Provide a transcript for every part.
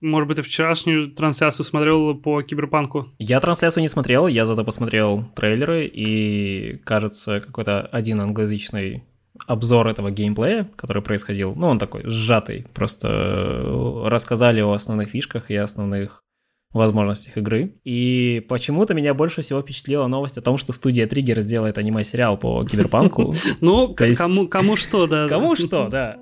Может быть, ты вчерашнюю трансляцию смотрел по Киберпанку? Я трансляцию не смотрел, я зато посмотрел трейлеры, и, кажется, какой-то один англоязычный обзор этого геймплея, который происходил, ну, он такой сжатый, просто э, рассказали о основных фишках и основных возможностях игры. И почему-то меня больше всего впечатлила новость о том, что студия Триггер сделает аниме-сериал по киберпанку. Ну, кому что, да. Кому что, да.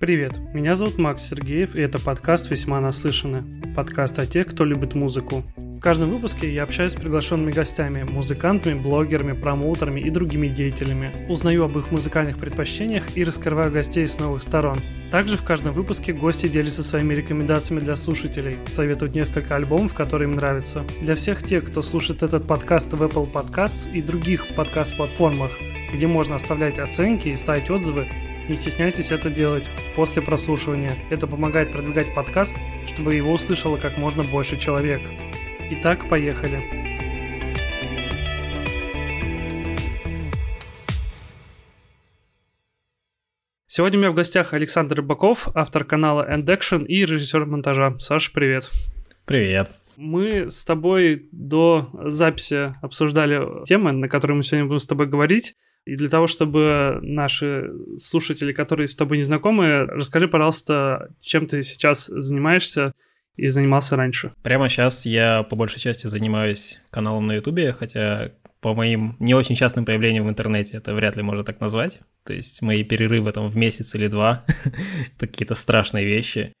Привет, меня зовут Макс Сергеев, и это подкаст «Весьма наслышаны». Подкаст о тех, кто любит музыку. В каждом выпуске я общаюсь с приглашенными гостями, музыкантами, блогерами, промоутерами и другими деятелями. Узнаю об их музыкальных предпочтениях и раскрываю гостей с новых сторон. Также в каждом выпуске гости делятся своими рекомендациями для слушателей, советуют несколько альбомов, которые им нравятся. Для всех тех, кто слушает этот подкаст в Apple Podcasts и других подкаст-платформах, где можно оставлять оценки и ставить отзывы, не стесняйтесь это делать после прослушивания. Это помогает продвигать подкаст, чтобы его услышало как можно больше человек. Итак, поехали. Сегодня у меня в гостях Александр Рыбаков, автор канала End Action и режиссер монтажа. Саша, привет. Привет. Мы с тобой до записи обсуждали темы, на которые мы сегодня будем с тобой говорить. И для того, чтобы наши слушатели, которые с тобой не знакомы, расскажи, пожалуйста, чем ты сейчас занимаешься и занимался раньше. Прямо сейчас я по большей части занимаюсь каналом на Ютубе, хотя по моим не очень частным появлениям в интернете это вряд ли можно так назвать. То есть мои перерывы там в месяц или два — это какие-то страшные вещи.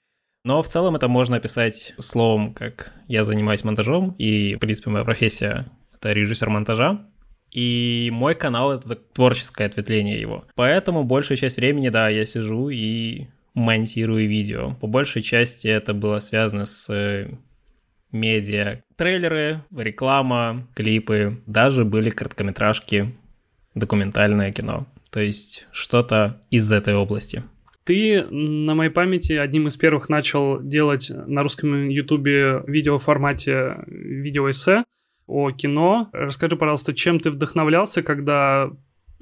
Но в целом это можно описать словом, как я занимаюсь монтажом, и, в принципе, моя профессия — это режиссер монтажа. И мой канал — это творческое ответвление его. Поэтому большую часть времени, да, я сижу и монтирую видео. По большей части это было связано с э, медиа. Трейлеры, реклама, клипы, даже были короткометражки, документальное кино. То есть что-то из этой области. Ты на моей памяти одним из первых начал делать на русском ютубе видео в формате видеоэссе о кино. Расскажи, пожалуйста, чем ты вдохновлялся, когда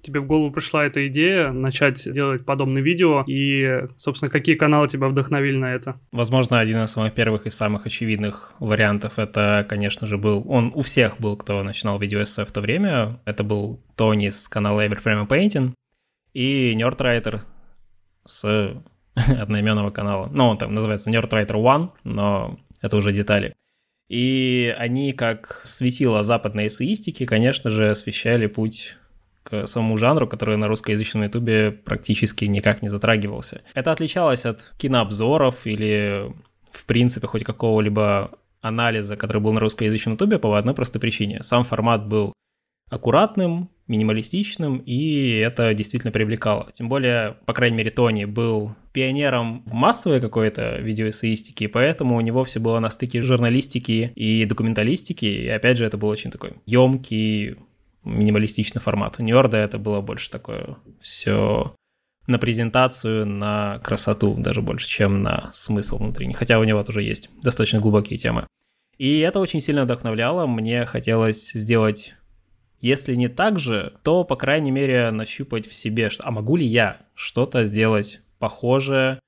тебе в голову пришла эта идея начать делать подобные видео, и, собственно, какие каналы тебя вдохновили на это? Возможно, один из самых первых и самых очевидных вариантов это, конечно же, был... Он у всех был, кто начинал видеоэссе в то время. Это был Тони с канала Everframe Painting и Nerdwriter с одноименного канала. Ну, он там называется Nerdwriter One, но это уже детали. И они, как светило западной эссеистики, конечно же, освещали путь к самому жанру, который на русскоязычном ютубе практически никак не затрагивался. Это отличалось от кинообзоров или, в принципе, хоть какого-либо анализа, который был на русскоязычном ютубе по одной простой причине. Сам формат был аккуратным, минималистичным, и это действительно привлекало. Тем более, по крайней мере, Тони был пионером массовой какой-то видеоэссеистики, поэтому у него все было на стыке журналистики и документалистики, и опять же, это был очень такой емкий, минималистичный формат. У Нерда это было больше такое все на презентацию, на красоту, даже больше, чем на смысл внутренний. Хотя у него тоже есть достаточно глубокие темы. И это очень сильно вдохновляло. Мне хотелось сделать если не так же, то, по крайней мере, нащупать в себе, что, а могу ли я что-то сделать похожее,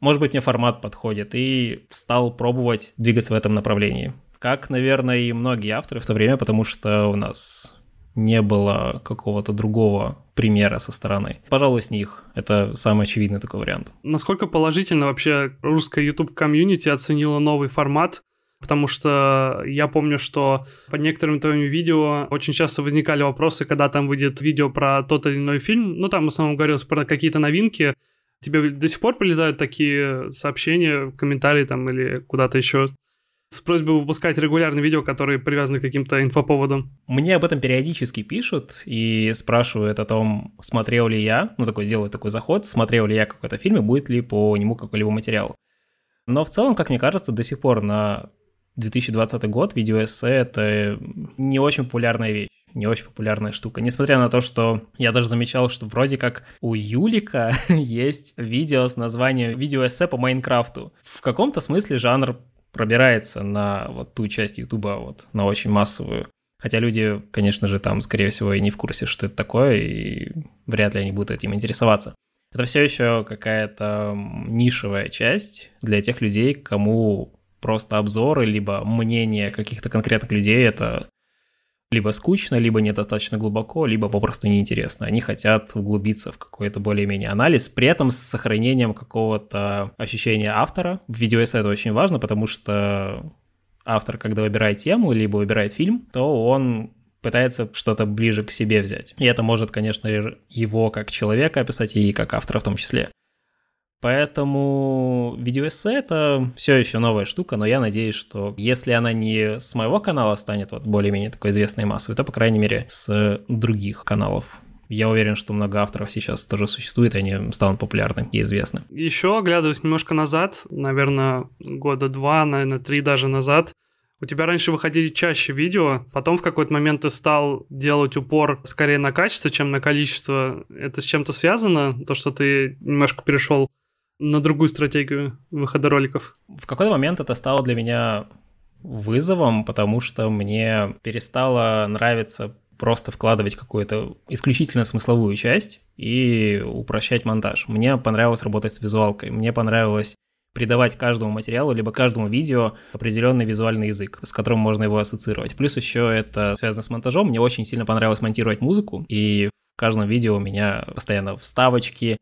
может быть, мне формат подходит, и стал пробовать двигаться в этом направлении. Как, наверное, и многие авторы в то время, потому что у нас не было какого-то другого примера со стороны. Пожалуй, с них это самый очевидный такой вариант. Насколько положительно вообще русская YouTube комьюнити оценила новый формат потому что я помню, что под некоторыми твоими видео очень часто возникали вопросы, когда там выйдет видео про тот или иной фильм, ну там в основном говорилось про какие-то новинки, тебе до сих пор прилетают такие сообщения, комментарии там или куда-то еще с просьбой выпускать регулярные видео, которые привязаны к каким-то инфоповодам. Мне об этом периодически пишут и спрашивают о том, смотрел ли я, ну такой делаю такой заход, смотрел ли я какой-то фильм и будет ли по нему какой-либо материал. Но в целом, как мне кажется, до сих пор на 2020 год видеоэссе — это не очень популярная вещь не очень популярная штука. Несмотря на то, что я даже замечал, что вроде как у Юлика есть видео с названием «Видеоэссе по Майнкрафту». В каком-то смысле жанр пробирается на вот ту часть Ютуба, вот, на очень массовую. Хотя люди, конечно же, там, скорее всего, и не в курсе, что это такое, и вряд ли они будут этим интересоваться. Это все еще какая-то нишевая часть для тех людей, кому просто обзоры, либо мнение каких-то конкретных людей это либо скучно, либо недостаточно глубоко, либо попросту неинтересно. Они хотят углубиться в какой-то более-менее анализ, при этом с сохранением какого-то ощущения автора. В видеоэссе это очень важно, потому что автор, когда выбирает тему, либо выбирает фильм, то он пытается что-то ближе к себе взять. И это может, конечно, его как человека описать и как автора в том числе. Поэтому видеоэссе — это все еще новая штука, но я надеюсь, что если она не с моего канала станет вот более-менее такой известной массовой, то, по крайней мере, с других каналов. Я уверен, что много авторов сейчас тоже существует, и они станут популярны и известны. Еще, оглядываясь немножко назад, наверное, года два, наверное, три даже назад, у тебя раньше выходили чаще видео, потом в какой-то момент ты стал делать упор скорее на качество, чем на количество. Это с чем-то связано? То, что ты немножко перешел на другую стратегию выхода роликов? В какой-то момент это стало для меня вызовом, потому что мне перестало нравиться просто вкладывать какую-то исключительно смысловую часть и упрощать монтаж. Мне понравилось работать с визуалкой, мне понравилось придавать каждому материалу, либо каждому видео определенный визуальный язык, с которым можно его ассоциировать. Плюс еще это связано с монтажом. Мне очень сильно понравилось монтировать музыку, и в каждом видео у меня постоянно вставочки,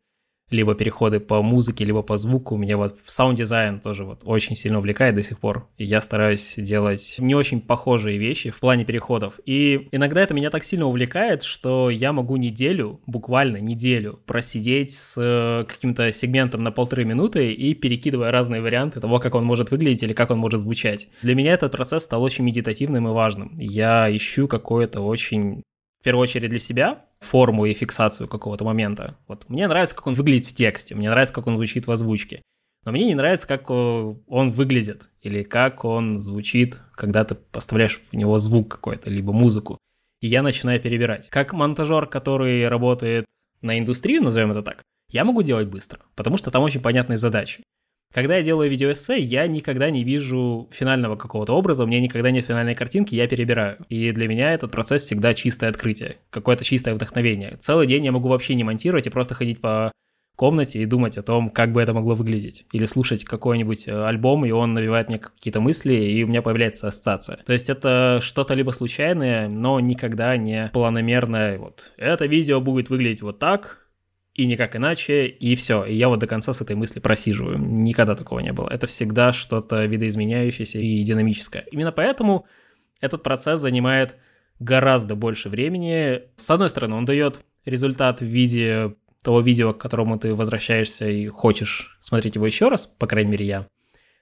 либо переходы по музыке, либо по звуку. Меня вот саунд-дизайн тоже вот очень сильно увлекает до сих пор. И я стараюсь делать не очень похожие вещи в плане переходов. И иногда это меня так сильно увлекает, что я могу неделю, буквально неделю, просидеть с э, каким-то сегментом на полторы минуты и перекидывая разные варианты того, как он может выглядеть или как он может звучать. Для меня этот процесс стал очень медитативным и важным. Я ищу какое-то очень в первую очередь для себя форму и фиксацию какого-то момента. Вот мне нравится, как он выглядит в тексте, мне нравится, как он звучит в озвучке. Но мне не нравится, как он выглядит или как он звучит, когда ты поставляешь в него звук какой-то, либо музыку. И я начинаю перебирать. Как монтажер, который работает на индустрию, назовем это так, я могу делать быстро, потому что там очень понятные задачи. Когда я делаю видеоэссе, я никогда не вижу финального какого-то образа, у меня никогда нет финальной картинки, я перебираю. И для меня этот процесс всегда чистое открытие, какое-то чистое вдохновение. Целый день я могу вообще не монтировать и просто ходить по комнате и думать о том, как бы это могло выглядеть. Или слушать какой-нибудь э, альбом, и он навевает мне какие-то мысли, и у меня появляется ассоциация. То есть это что-то либо случайное, но никогда не планомерное. Вот это видео будет выглядеть вот так, и никак иначе, и все. И я вот до конца с этой мысли просиживаю. Никогда такого не было. Это всегда что-то видоизменяющееся и динамическое. Именно поэтому этот процесс занимает гораздо больше времени. С одной стороны, он дает результат в виде того видео, к которому ты возвращаешься и хочешь смотреть его еще раз, по крайней мере, я.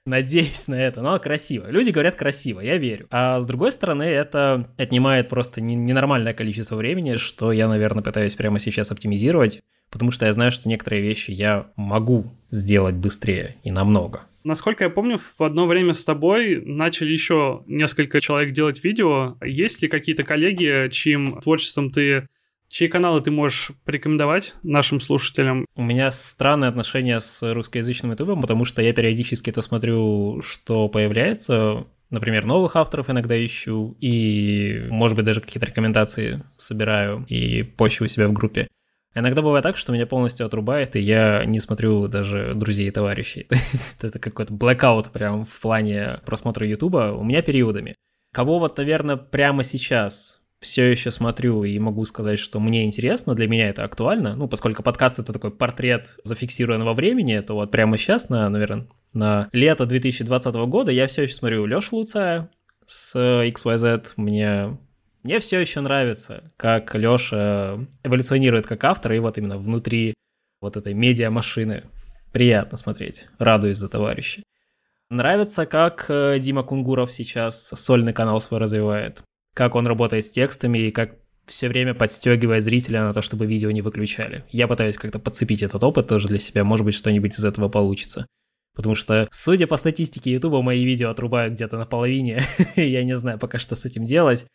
Надеюсь на это, но красиво. Люди говорят красиво, я верю. А с другой стороны, это отнимает просто ненормальное количество времени, что я, наверное, пытаюсь прямо сейчас оптимизировать потому что я знаю, что некоторые вещи я могу сделать быстрее и намного. Насколько я помню, в одно время с тобой начали еще несколько человек делать видео. Есть ли какие-то коллеги, чьим творчеством ты Чьи каналы ты можешь порекомендовать нашим слушателям? У меня странные отношения с русскоязычным ютубом, потому что я периодически то смотрю, что появляется. Например, новых авторов иногда ищу, и, может быть, даже какие-то рекомендации собираю и пощу у себя в группе. Иногда бывает так, что меня полностью отрубает, и я не смотрю даже друзей и товарищей. То есть это какой-то блэкаут прям в плане просмотра Ютуба у меня периодами. Кого вот, наверное, прямо сейчас все еще смотрю и могу сказать, что мне интересно, для меня это актуально, ну, поскольку подкаст — это такой портрет зафиксированного времени, то вот прямо сейчас, на, наверное, на лето 2020 года я все еще смотрю Лешу Луцая с XYZ, мне мне все еще нравится, как Леша эволюционирует как автор, и вот именно внутри вот этой медиа-машины. Приятно смотреть, радуюсь за товарища. Нравится, как э, Дима Кунгуров сейчас сольный канал свой развивает, как он работает с текстами и как все время подстегивая зрителя на то, чтобы видео не выключали. Я пытаюсь как-то подцепить этот опыт тоже для себя, может быть, что-нибудь из этого получится. Потому что, судя по статистике Ютуба, мои видео отрубают где-то на половине. Я не знаю пока что с этим делать.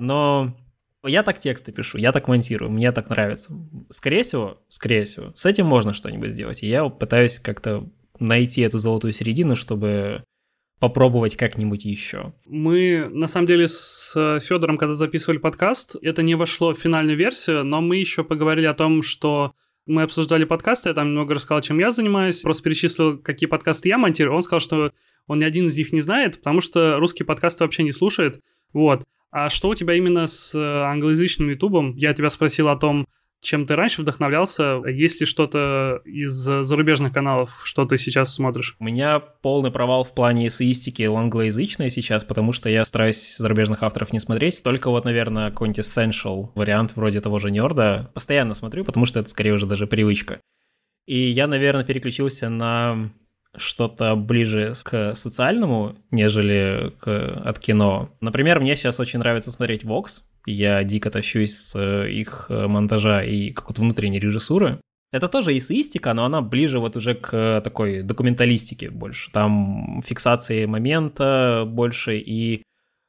Но я так тексты пишу, я так монтирую, мне так нравится. Скорее всего, скорее всего, с этим можно что-нибудь сделать. И я пытаюсь как-то найти эту золотую середину, чтобы попробовать как-нибудь еще. Мы, на самом деле, с Федором, когда записывали подкаст, это не вошло в финальную версию, но мы еще поговорили о том, что мы обсуждали подкасты, я там немного рассказал, чем я занимаюсь, просто перечислил, какие подкасты я монтирую. Он сказал, что он ни один из них не знает, потому что русские подкасты вообще не слушает. Вот. А что у тебя именно с англоязычным ютубом? Я тебя спросил о том, чем ты раньше вдохновлялся? Есть ли что-то из зарубежных каналов, что ты сейчас смотришь? У меня полный провал в плане эссеистики англоязычной сейчас, потому что я стараюсь зарубежных авторов не смотреть. Только вот, наверное, какой-нибудь essential вариант вроде того же Нерда постоянно смотрю, потому что это скорее уже даже привычка. И я, наверное, переключился на что-то ближе к социальному, нежели к, от кино. Например, мне сейчас очень нравится смотреть Vox, я дико тащусь с э, их э, монтажа и какой-то внутренней режиссуры. Это тоже эссеистика, но она ближе вот уже к такой документалистике больше. Там фиксации момента больше и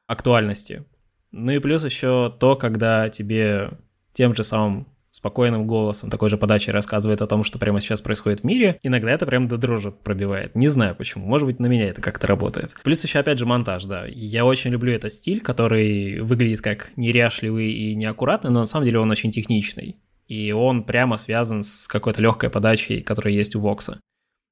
актуальности. Ну и плюс еще то, когда тебе тем же самым спокойным голосом, такой же подачей рассказывает о том, что прямо сейчас происходит в мире, иногда это прям до дрожи пробивает. Не знаю почему, может быть на меня это как-то работает. Плюс еще опять же монтаж, да. Я очень люблю этот стиль, который выглядит как неряшливый и неаккуратный, но на самом деле он очень техничный. И он прямо связан с какой-то легкой подачей, которая есть у Вокса.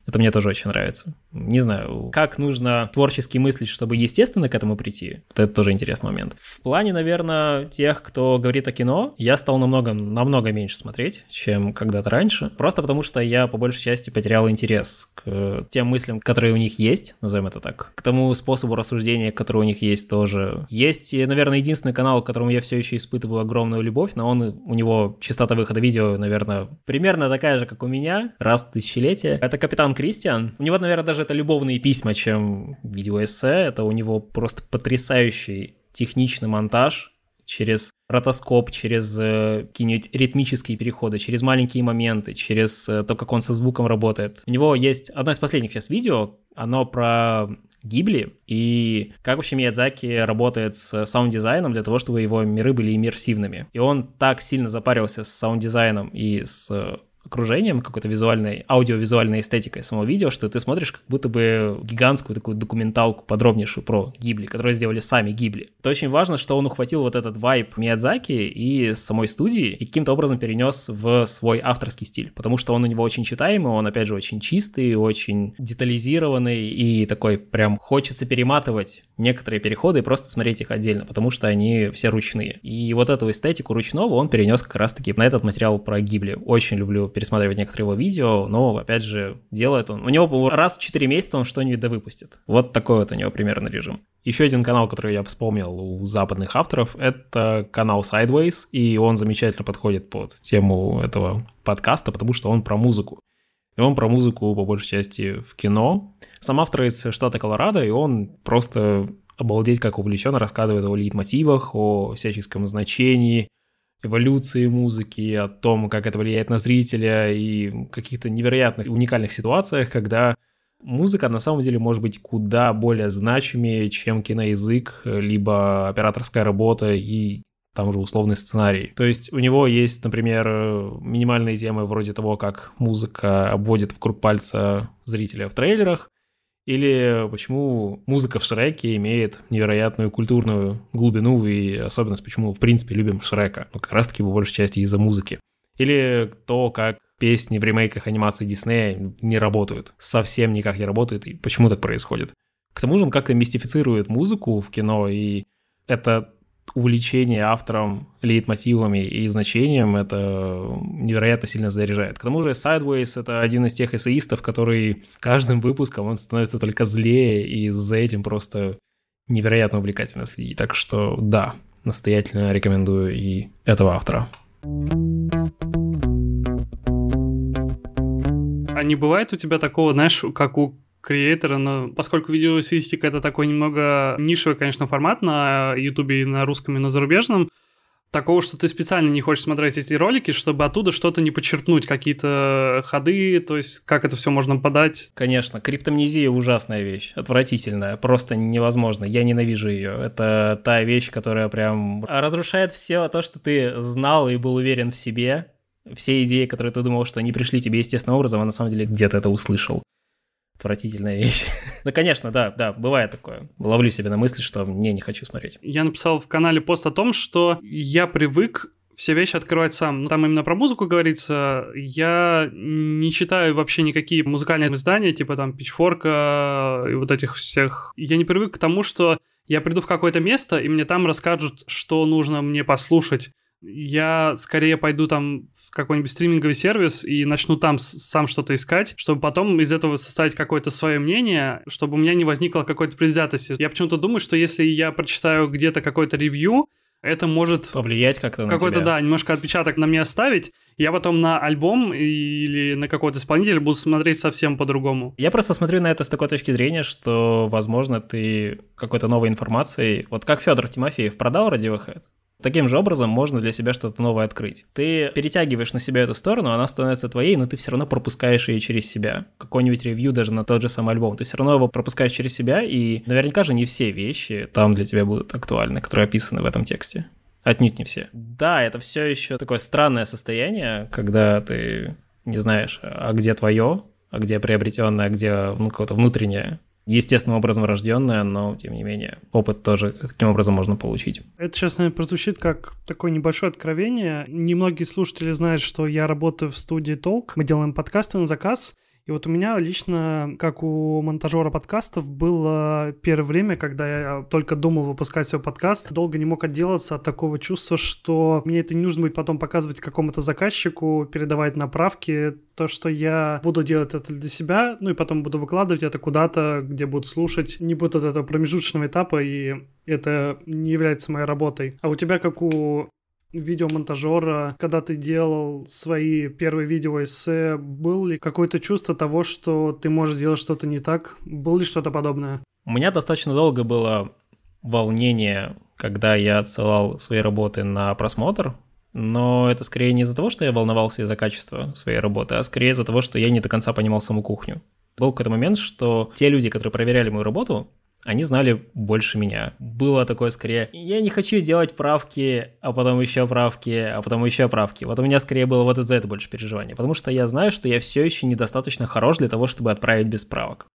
Это мне тоже очень нравится. Не знаю, как нужно творчески мыслить, чтобы естественно к этому прийти. Вот это тоже интересный момент. В плане, наверное, тех, кто говорит о кино, я стал намного, намного меньше смотреть, чем когда-то раньше. Просто потому, что я по большей части потерял интерес к тем мыслям, которые у них есть, назовем это так, к тому способу рассуждения, который у них есть тоже. Есть, наверное, единственный канал, к которому я все еще испытываю огромную любовь, но он, у него частота выхода видео, наверное, примерно такая же, как у меня, раз в тысячелетие. Это «Капитан Кристиан. У него, наверное, даже это любовные письма, чем видеоэссе. Это у него просто потрясающий техничный монтаж через ротоскоп, через э, какие-нибудь ритмические переходы, через маленькие моменты, через э, то, как он со звуком работает. У него есть одно из последних сейчас видео, оно про Гибли, и как вообще Миядзаки работает с саунд-дизайном для того, чтобы его миры были иммерсивными. И он так сильно запарился с саунд-дизайном и с окружением, какой-то визуальной, аудиовизуальной эстетикой самого видео, что ты смотришь как будто бы гигантскую такую документалку подробнейшую про Гибли, которую сделали сами Гибли. Это очень важно, что он ухватил вот этот вайб Миядзаки и самой студии и каким-то образом перенес в свой авторский стиль, потому что он у него очень читаемый, он опять же очень чистый, очень детализированный и такой прям хочется перематывать некоторые переходы и просто смотреть их отдельно, потому что они все ручные. И вот эту эстетику ручного он перенес как раз-таки на этот материал про Гибли. Очень люблю пересматривать некоторые его видео, но, опять же, делает он... У него раз в 4 месяца он что-нибудь да выпустит. Вот такой вот у него примерно режим. Еще один канал, который я вспомнил у западных авторов, это канал Sideways, и он замечательно подходит под тему этого подкаста, потому что он про музыку. И он про музыку, по большей части, в кино. Сам автор из штата Колорадо, и он просто обалдеть как увлеченно рассказывает о лейтмотивах, о всяческом значении, эволюции музыки, о том, как это влияет на зрителя и каких-то невероятных уникальных ситуациях, когда музыка на самом деле может быть куда более значимее, чем киноязык, либо операторская работа и там же условный сценарий. То есть у него есть, например, минимальные темы вроде того, как музыка обводит вокруг пальца зрителя в трейлерах, или почему музыка в Шреке имеет невероятную культурную глубину и особенность, почему, в принципе, любим Шрека. Ну, как раз-таки, по большей части, из-за музыки. Или то, как песни в ремейках анимации Диснея не работают. Совсем никак не работают, и почему так происходит. К тому же он как-то мистифицирует музыку в кино, и это увлечение автором лейтмотивами и значением это невероятно сильно заряжает. К тому же Sideways — это один из тех эссеистов, который с каждым выпуском он становится только злее, и за этим просто невероятно увлекательно следить. Так что да, настоятельно рекомендую и этого автора. А не бывает у тебя такого, знаешь, как у креатора, но поскольку видеоэссеистика это такой немного нишевый, конечно, формат на ютубе и на русском, и на зарубежном, такого, что ты специально не хочешь смотреть эти ролики, чтобы оттуда что-то не подчеркнуть, какие-то ходы, то есть как это все можно подать. Конечно, криптомнезия ужасная вещь, отвратительная, просто невозможно, я ненавижу ее. Это та вещь, которая прям разрушает все то, что ты знал и был уверен в себе, все идеи, которые ты думал, что они пришли тебе естественным образом, а на самом деле где-то это услышал. Отвратительная вещь. ну, конечно, да, да, бывает такое. Ловлю себя на мысли, что не, не хочу смотреть. Я написал в канале пост о том, что я привык все вещи открывать сам. Ну, там именно про музыку говорится. Я не читаю вообще никакие музыкальные издания, типа там Пичфорка и вот этих всех. Я не привык к тому, что я приду в какое-то место, и мне там расскажут, что нужно мне послушать я скорее пойду там в какой-нибудь стриминговый сервис и начну там сам что-то искать, чтобы потом из этого составить какое-то свое мнение, чтобы у меня не возникло какой-то предвзятости. Я почему-то думаю, что если я прочитаю где-то какой-то ревью, это может повлиять как-то на какой-то, да, немножко отпечаток на меня оставить. Я потом на альбом или на какой-то исполнитель буду смотреть совсем по-другому. Я просто смотрю на это с такой точки зрения, что, возможно, ты какой-то новой информацией... Вот как Федор Тимофеев продал Radiohead, Таким же образом можно для себя что-то новое открыть. Ты перетягиваешь на себя эту сторону, она становится твоей, но ты все равно пропускаешь ее через себя. Какой-нибудь ревью даже на тот же самый альбом. Ты все равно его пропускаешь через себя, и наверняка же не все вещи там для тебя будут актуальны, которые описаны в этом тексте. Отнюдь не все. Да, это все еще такое странное состояние, когда ты не знаешь, а где твое, а где приобретенное, а где ну, какое-то внутреннее естественным образом рожденная, но, тем не менее, опыт тоже таким образом можно получить. Это сейчас, наверное, прозвучит как такое небольшое откровение. Немногие слушатели знают, что я работаю в студии Толк. Мы делаем подкасты на заказ, и вот у меня лично, как у монтажера подкастов, было первое время, когда я только думал выпускать свой подкаст, долго не мог отделаться от такого чувства, что мне это не нужно будет потом показывать какому-то заказчику, передавать направки, то, что я буду делать это для себя, ну и потом буду выкладывать это куда-то, где буду слушать, не будет этого промежуточного этапа, и это не является моей работой. А у тебя, как у видеомонтажера, когда ты делал свои первые видео эссе, был ли какое-то чувство того, что ты можешь сделать что-то не так? Было ли что-то подобное? У меня достаточно долго было волнение, когда я отсылал свои работы на просмотр, но это скорее не из-за того, что я волновался из-за качества своей работы, а скорее из-за того, что я не до конца понимал саму кухню. Был какой-то момент, что те люди, которые проверяли мою работу, они знали больше меня. Было такое скорее, я не хочу делать правки, а потом еще правки, а потом еще правки. Вот у меня скорее было вот за это больше переживание, потому что я знаю, что я все еще недостаточно хорош для того, чтобы отправить без правок.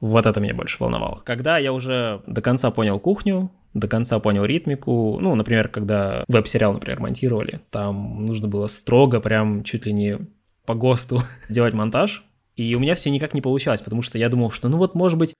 Вот это меня больше волновало. Когда я уже до конца понял кухню, до конца понял ритмику, ну, например, когда веб-сериал, например, монтировали, там нужно было строго, прям чуть ли не по ГОСТу делать монтаж, и у меня все никак не получалось, потому что я думал, что ну вот, может быть,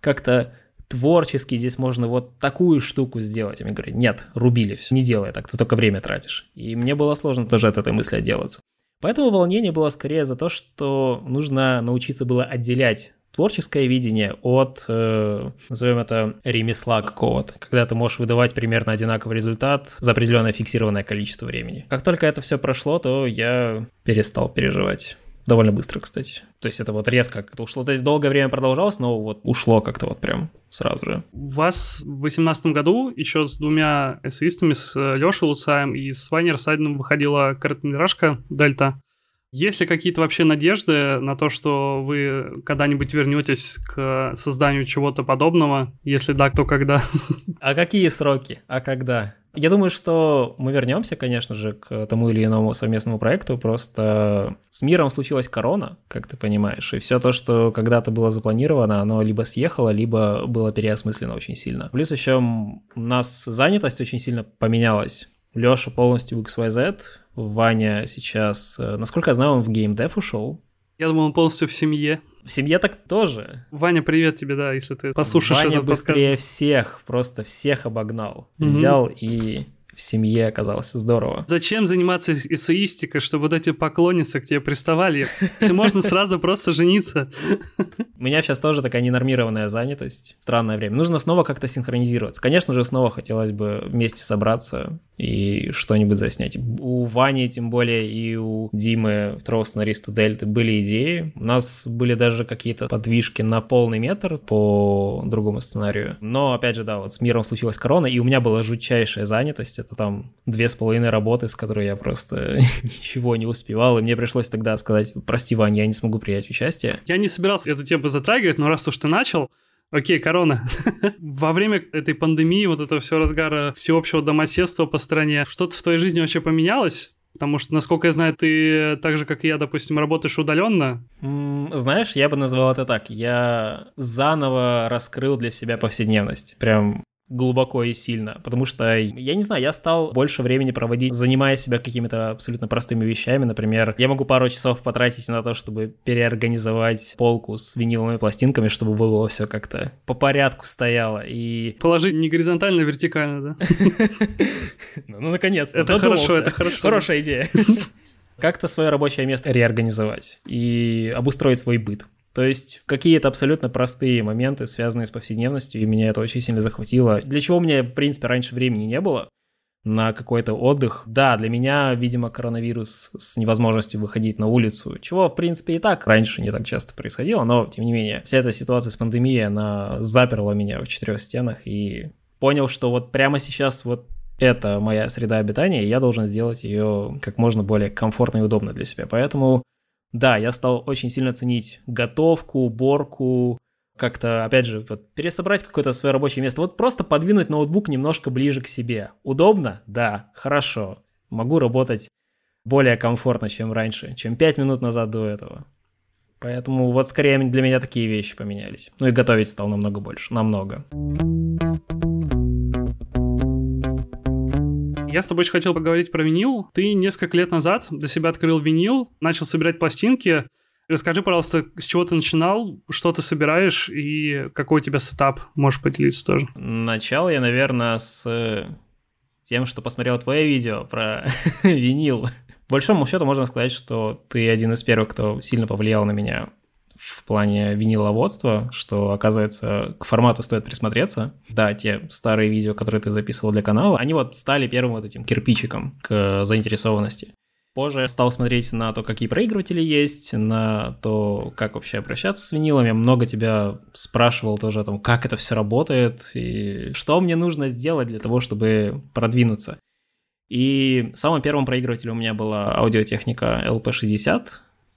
как-то творчески здесь можно вот такую штуку сделать. Мне говорят, нет, рубили все, не делай так, ты только время тратишь. И мне было сложно тоже от этой мысли отделаться. Поэтому волнение было скорее за то, что нужно научиться было отделять творческое видение от, э, назовем это, ремесла какого-то, когда ты можешь выдавать примерно одинаковый результат за определенное фиксированное количество времени. Как только это все прошло, то я перестал переживать. Довольно быстро, кстати. То есть это вот резко как-то ушло. То есть долгое время продолжалось, но вот ушло как-то вот прям сразу же. У вас в 2018 году еще с двумя эссеистами, с Лешей Луцаем и с Ваней Рассадиным выходила короткометражка «Дельта». Есть ли какие-то вообще надежды на то, что вы когда-нибудь вернетесь к созданию чего-то подобного? Если да, то когда? А какие сроки? А когда? Я думаю, что мы вернемся, конечно же, к тому или иному совместному проекту. Просто с миром случилась корона, как ты понимаешь, и все то, что когда-то было запланировано, оно либо съехало, либо было переосмыслено очень сильно. Плюс еще у нас занятость очень сильно поменялась. Леша полностью в XYZ, Ваня сейчас, э, насколько я знаю, он в геймдев ушел. Я думал, он полностью в семье. В семье так тоже. Ваня, привет тебе, да, если ты послушаешь Ваня этот быстрее подкаст. всех, просто всех обогнал. Мгм. Взял и в семье оказался здорово. Зачем заниматься эссеистикой, чтобы вот эти поклонницы к тебе приставали? Если можно сразу просто жениться. У меня сейчас тоже такая ненормированная занятость. Странное время. Нужно снова как-то синхронизироваться. Конечно же, снова хотелось бы вместе собраться и что-нибудь заснять. У Вани, тем более, и у Димы, второго сценариста Дельты, были идеи. У нас были даже какие-то подвижки на полный метр по другому сценарию. Но, опять же, да, вот с миром случилась корона, и у меня была жутчайшая занятость. Это там две с половиной работы, с которой я просто ничего не успевал. И мне пришлось тогда сказать, прости, Вань, я не смогу принять участие. Я не собирался эту тему затрагивать, но раз уж ты начал, Окей, корона. Во время этой пандемии, вот этого все разгара всеобщего домоседства по стране, что-то в твоей жизни вообще поменялось? Потому что, насколько я знаю, ты так же, как и я, допустим, работаешь удаленно. Знаешь, я бы назвал это так. Я заново раскрыл для себя повседневность. Прям глубоко и сильно, потому что, я не знаю, я стал больше времени проводить, занимая себя какими-то абсолютно простыми вещами. Например, я могу пару часов потратить на то, чтобы переорганизовать полку с виниловыми пластинками, чтобы было все как-то по порядку стояло. И... Положить не горизонтально, а вертикально, да? Ну, наконец-то. Это хорошо, это хорошо. Хорошая идея. Как-то свое рабочее место реорганизовать и обустроить свой быт. То есть какие-то абсолютно простые моменты, связанные с повседневностью, и меня это очень сильно захватило. Для чего у меня, в принципе, раньше времени не было на какой-то отдых. Да, для меня, видимо, коронавирус с невозможностью выходить на улицу, чего, в принципе, и так раньше не так часто происходило, но, тем не менее, вся эта ситуация с пандемией, она заперла меня в четырех стенах и понял, что вот прямо сейчас вот это моя среда обитания, и я должен сделать ее как можно более комфортной и удобной для себя. Поэтому да, я стал очень сильно ценить готовку, уборку, как-то, опять же, вот, пересобрать какое-то свое рабочее место. Вот просто подвинуть ноутбук немножко ближе к себе. Удобно? Да, хорошо. Могу работать более комфортно, чем раньше, чем 5 минут назад до этого. Поэтому вот скорее для меня такие вещи поменялись. Ну и готовить стал намного больше, намного. Я с тобой еще хотел поговорить про винил. Ты несколько лет назад для себя открыл винил, начал собирать пластинки. Расскажи, пожалуйста, с чего ты начинал, что ты собираешь и какой у тебя сетап, можешь поделиться тоже. Начал я, наверное, с тем, что посмотрел твое видео про винил. По большому счету можно сказать, что ты один из первых, кто сильно повлиял на меня в плане виниловодства, что, оказывается, к формату стоит присмотреться. Да, те старые видео, которые ты записывал для канала, они вот стали первым вот этим кирпичиком к заинтересованности. Позже стал смотреть на то, какие проигрыватели есть, на то, как вообще обращаться с винилами. Много тебя спрашивал тоже о том, как это все работает и что мне нужно сделать для того, чтобы продвинуться. И самым первым проигрывателем у меня была аудиотехника LP60,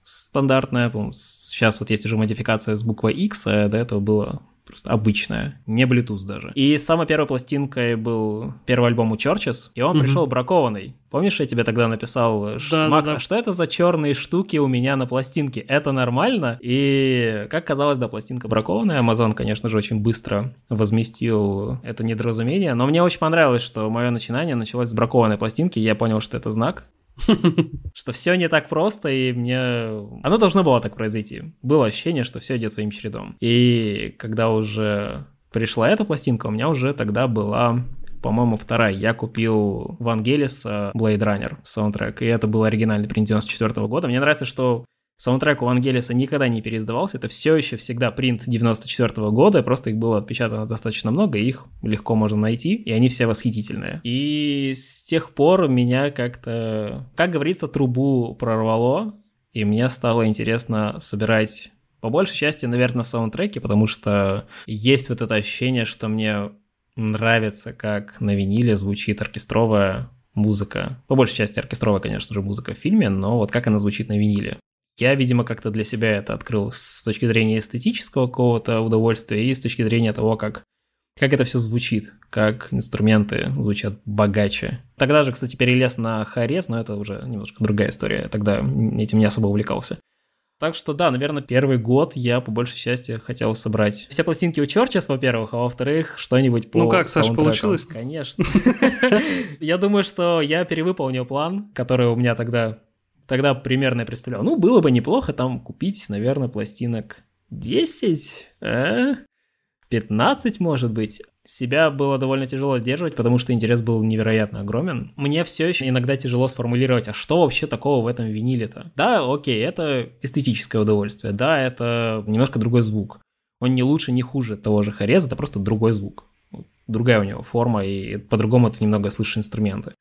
стандартная. Сейчас вот есть уже модификация с буквой X, а до этого было просто обычная, не Bluetooth даже. И самой первой пластинкой был первый альбом у Churches, и он угу. пришел бракованный. Помнишь, я тебе тогда написал, да, Макс, да, да. а что это за черные штуки у меня на пластинке? Это нормально? И как казалось, да, пластинка бракованная. Amazon, конечно же, очень быстро возместил это недоразумение, но мне очень понравилось, что мое начинание началось с бракованной пластинки, я понял, что это знак, что все не так просто, и мне... Оно должно было так произойти. Было ощущение, что все идет своим чередом. И когда уже пришла эта пластинка, у меня уже тогда была по-моему, вторая. Я купил Вангелиса Blade Runner саундтрек, и это был оригинальный принт 94 года. Мне нравится, что Саундтрек у Ангелиса никогда не переиздавался, это все еще всегда принт 94 -го года, просто их было отпечатано достаточно много, их легко можно найти, и они все восхитительные. И с тех пор меня как-то, как говорится, трубу прорвало, и мне стало интересно собирать по большей части, наверное, саундтреки, потому что есть вот это ощущение, что мне нравится, как на виниле звучит оркестровая музыка. По большей части оркестровая, конечно же, музыка в фильме, но вот как она звучит на виниле. Я, видимо, как-то для себя это открыл с точки зрения эстетического какого-то удовольствия и с точки зрения того, как, как это все звучит, как инструменты звучат богаче. Тогда же, кстати, перелез на Харес, но это уже немножко другая история. Тогда этим не особо увлекался. Так что да, наверное, первый год я по большей части хотел собрать все пластинки у Чорчес, во-первых, а во-вторых, что-нибудь по Ну как, Саш, получилось? Конечно. Я думаю, что я перевыполнил план, который у меня тогда тогда примерно я представлял, ну, было бы неплохо там купить, наверное, пластинок 10, э? 15, может быть. Себя было довольно тяжело сдерживать, потому что интерес был невероятно огромен. Мне все еще иногда тяжело сформулировать, а что вообще такого в этом виниле-то? Да, окей, это эстетическое удовольствие, да, это немножко другой звук. Он не лучше, не хуже того же Хореза, это просто другой звук. Другая у него форма, и по-другому ты немного слышишь инструменты.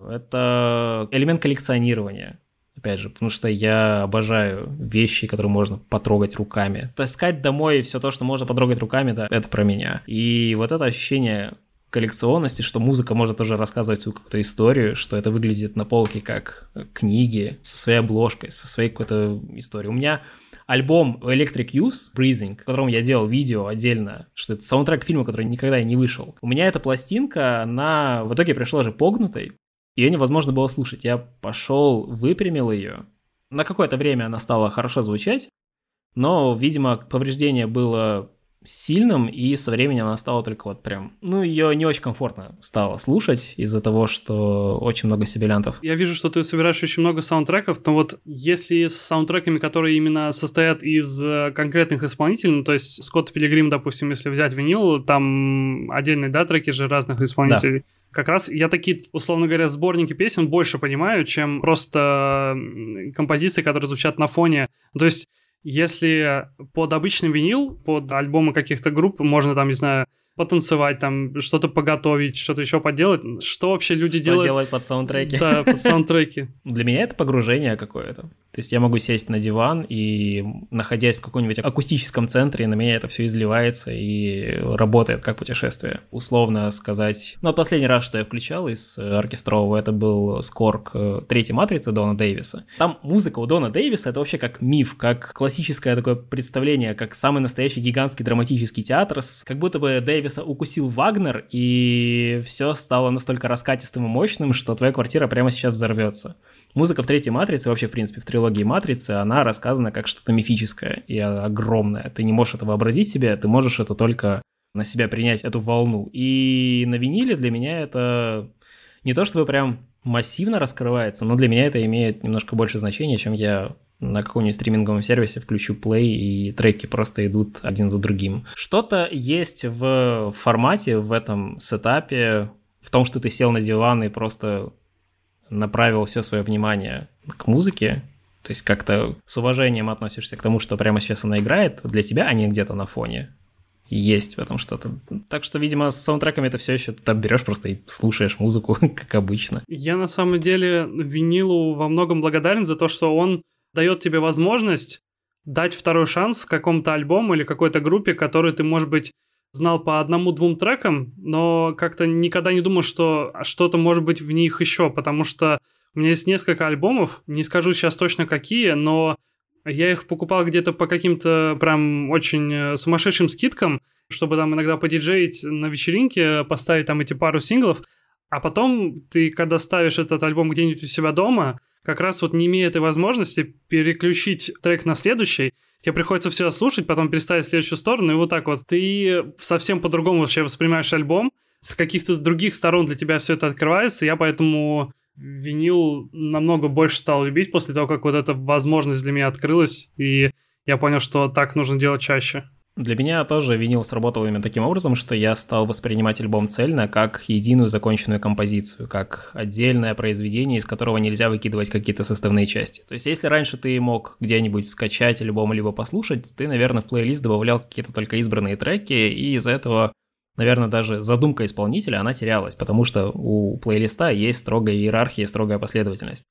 Это элемент коллекционирования. Опять же, потому что я обожаю вещи, которые можно потрогать руками. Таскать домой все то, что можно потрогать руками, да, это про меня. И вот это ощущение коллекционности, что музыка может тоже рассказывать свою какую-то историю, что это выглядит на полке как книги со своей обложкой, со своей какой-то историей. У меня альбом Electric Use Breathing, в котором я делал видео отдельно, что это саундтрек фильма, который никогда не вышел. У меня эта пластинка, она в итоге пришла же погнутой, ее невозможно было слушать. Я пошел, выпрямил ее. На какое-то время она стала хорошо звучать. Но, видимо, повреждение было сильным, и со временем она стала только вот прям... Ну, ее не очень комфортно стало слушать из-за того, что очень много сибилянтов. Я вижу, что ты собираешь очень много саундтреков, но вот если с саундтреками, которые именно состоят из э, конкретных исполнителей, ну, то есть Скотт Пилигрим, допустим, если взять винил, там отдельные, да, треки же разных исполнителей. Да. Как раз я такие, условно говоря, сборники песен больше понимаю, чем просто композиции, которые звучат на фоне. То есть если под обычный винил, под альбомы каких-то групп, можно там, не знаю, потанцевать, там что-то поготовить, что-то еще поделать. Что вообще люди что делают? делать под саундтреки. Да, под саундтреки. Для меня это погружение какое-то. То есть я могу сесть на диван и, находясь в каком-нибудь акустическом центре, на меня это все изливается и работает как путешествие. Условно сказать... Ну, последний раз, что я включал из оркестрового, это был скорк э, третьей матрицы Дона Дэвиса. Там музыка у Дона Дэвиса — это вообще как миф, как классическое такое представление, как самый настоящий гигантский драматический театр, как будто бы Дэвис Дэвиса укусил Вагнер, и все стало настолько раскатистым и мощным, что твоя квартира прямо сейчас взорвется. Музыка в третьей «Матрице», вообще, в принципе, в трилогии «Матрицы», она рассказана как что-то мифическое и огромное. Ты не можешь это вообразить себе, ты можешь это только на себя принять, эту волну. И на виниле для меня это не то, что вы прям массивно раскрывается, но для меня это имеет немножко больше значения, чем я на каком-нибудь стриминговом сервисе включу play, и треки просто идут один за другим. Что-то есть в формате, в этом сетапе, в том, что ты сел на диван и просто направил все свое внимание к музыке, то есть как-то с уважением относишься к тому, что прямо сейчас она играет для тебя, а не где-то на фоне. Есть в этом что-то. Так что, видимо, с саундтреками это все еще ты берешь просто и слушаешь музыку, как обычно. Я на самом деле винилу во многом благодарен за то, что он дает тебе возможность дать второй шанс какому-то альбому или какой-то группе, который ты, может быть, знал по одному-двум трекам, но как-то никогда не думал, что что-то может быть в них еще, потому что у меня есть несколько альбомов, не скажу сейчас точно какие, но я их покупал где-то по каким-то прям очень э, сумасшедшим скидкам, чтобы там иногда подиджеить на вечеринке, поставить там эти пару синглов, а потом ты, когда ставишь этот альбом где-нибудь у себя дома, как раз вот не имея этой возможности переключить трек на следующий, тебе приходится все слушать, потом переставить следующую сторону, и вот так вот ты совсем по-другому вообще воспринимаешь альбом, с каких-то других сторон для тебя все это открывается, я поэтому винил намного больше стал любить после того, как вот эта возможность для меня открылась, и я понял, что так нужно делать чаще. Для меня тоже винил сработал именно таким образом, что я стал воспринимать альбом цельно как единую законченную композицию, как отдельное произведение, из которого нельзя выкидывать какие-то составные части. То есть если раньше ты мог где-нибудь скачать альбом либо послушать, ты, наверное, в плейлист добавлял какие-то только избранные треки, и из-за этого наверное, даже задумка исполнителя, она терялась, потому что у плейлиста есть строгая иерархия, строгая последовательность.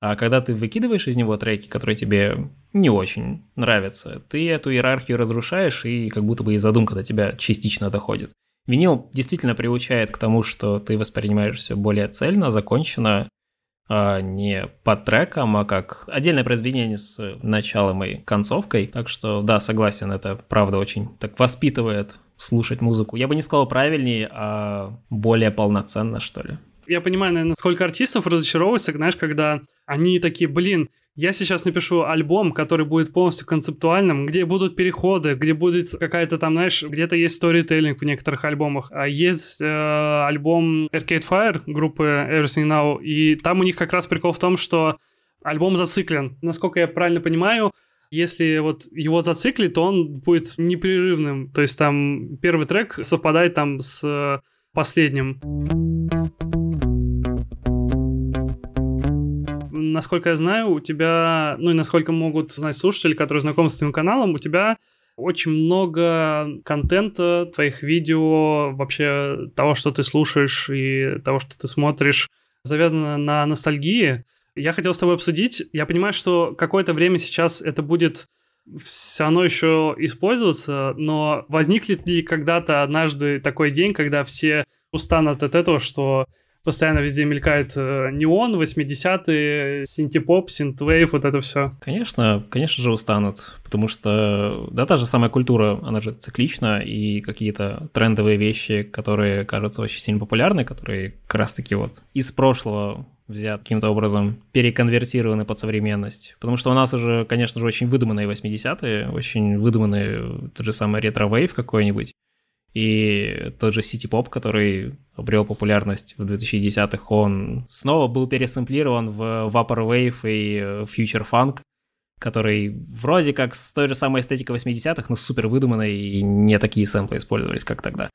А когда ты выкидываешь из него треки, которые тебе не очень нравятся, ты эту иерархию разрушаешь, и как будто бы и задумка до тебя частично доходит. Винил действительно приучает к тому, что ты воспринимаешь все более цельно, закончено, а не по трекам, а как отдельное произведение с началом и концовкой. Так что, да, согласен, это правда очень так воспитывает слушать музыку. Я бы не сказал правильнее, а более полноценно, что ли я понимаю, наверное, сколько артистов разочаровываются, знаешь, когда они такие, блин, я сейчас напишу альбом, который будет полностью концептуальным, где будут переходы, где будет какая-то там, знаешь, где-то есть сторителлинг в некоторых альбомах. А есть э, альбом Arcade Fire группы Everything Now, и там у них как раз прикол в том, что альбом зациклен. Насколько я правильно понимаю, если вот его зациклить, то он будет непрерывным. То есть там первый трек совпадает там с последним. Насколько я знаю, у тебя, ну и насколько могут знать слушатели, которые знакомы с твоим каналом, у тебя очень много контента, твоих видео, вообще того, что ты слушаешь и того, что ты смотришь, завязано на ностальгии. Я хотел с тобой обсудить. Я понимаю, что какое-то время сейчас это будет все равно еще использоваться, но возникнет ли когда-то однажды такой день, когда все устанут от этого, что постоянно везде мелькает э, неон, 80-е, синтепоп, синтвейв, вот это все. Конечно, конечно же устанут, потому что, да, та же самая культура, она же циклична, и какие-то трендовые вещи, которые кажутся очень сильно популярны, которые как раз-таки вот из прошлого взят каким-то образом, переконвертированы под современность. Потому что у нас уже, конечно же, очень выдуманные 80-е, очень выдуманные тот же самый ретро-вейв какой-нибудь. И тот же City Pop, который обрел популярность в 2010-х, он снова был пересэмплирован в Vaporwave и Future Funk, который вроде как с той же самой эстетикой 80-х, но супер выдуманной, и не такие сэмплы использовались, как тогда.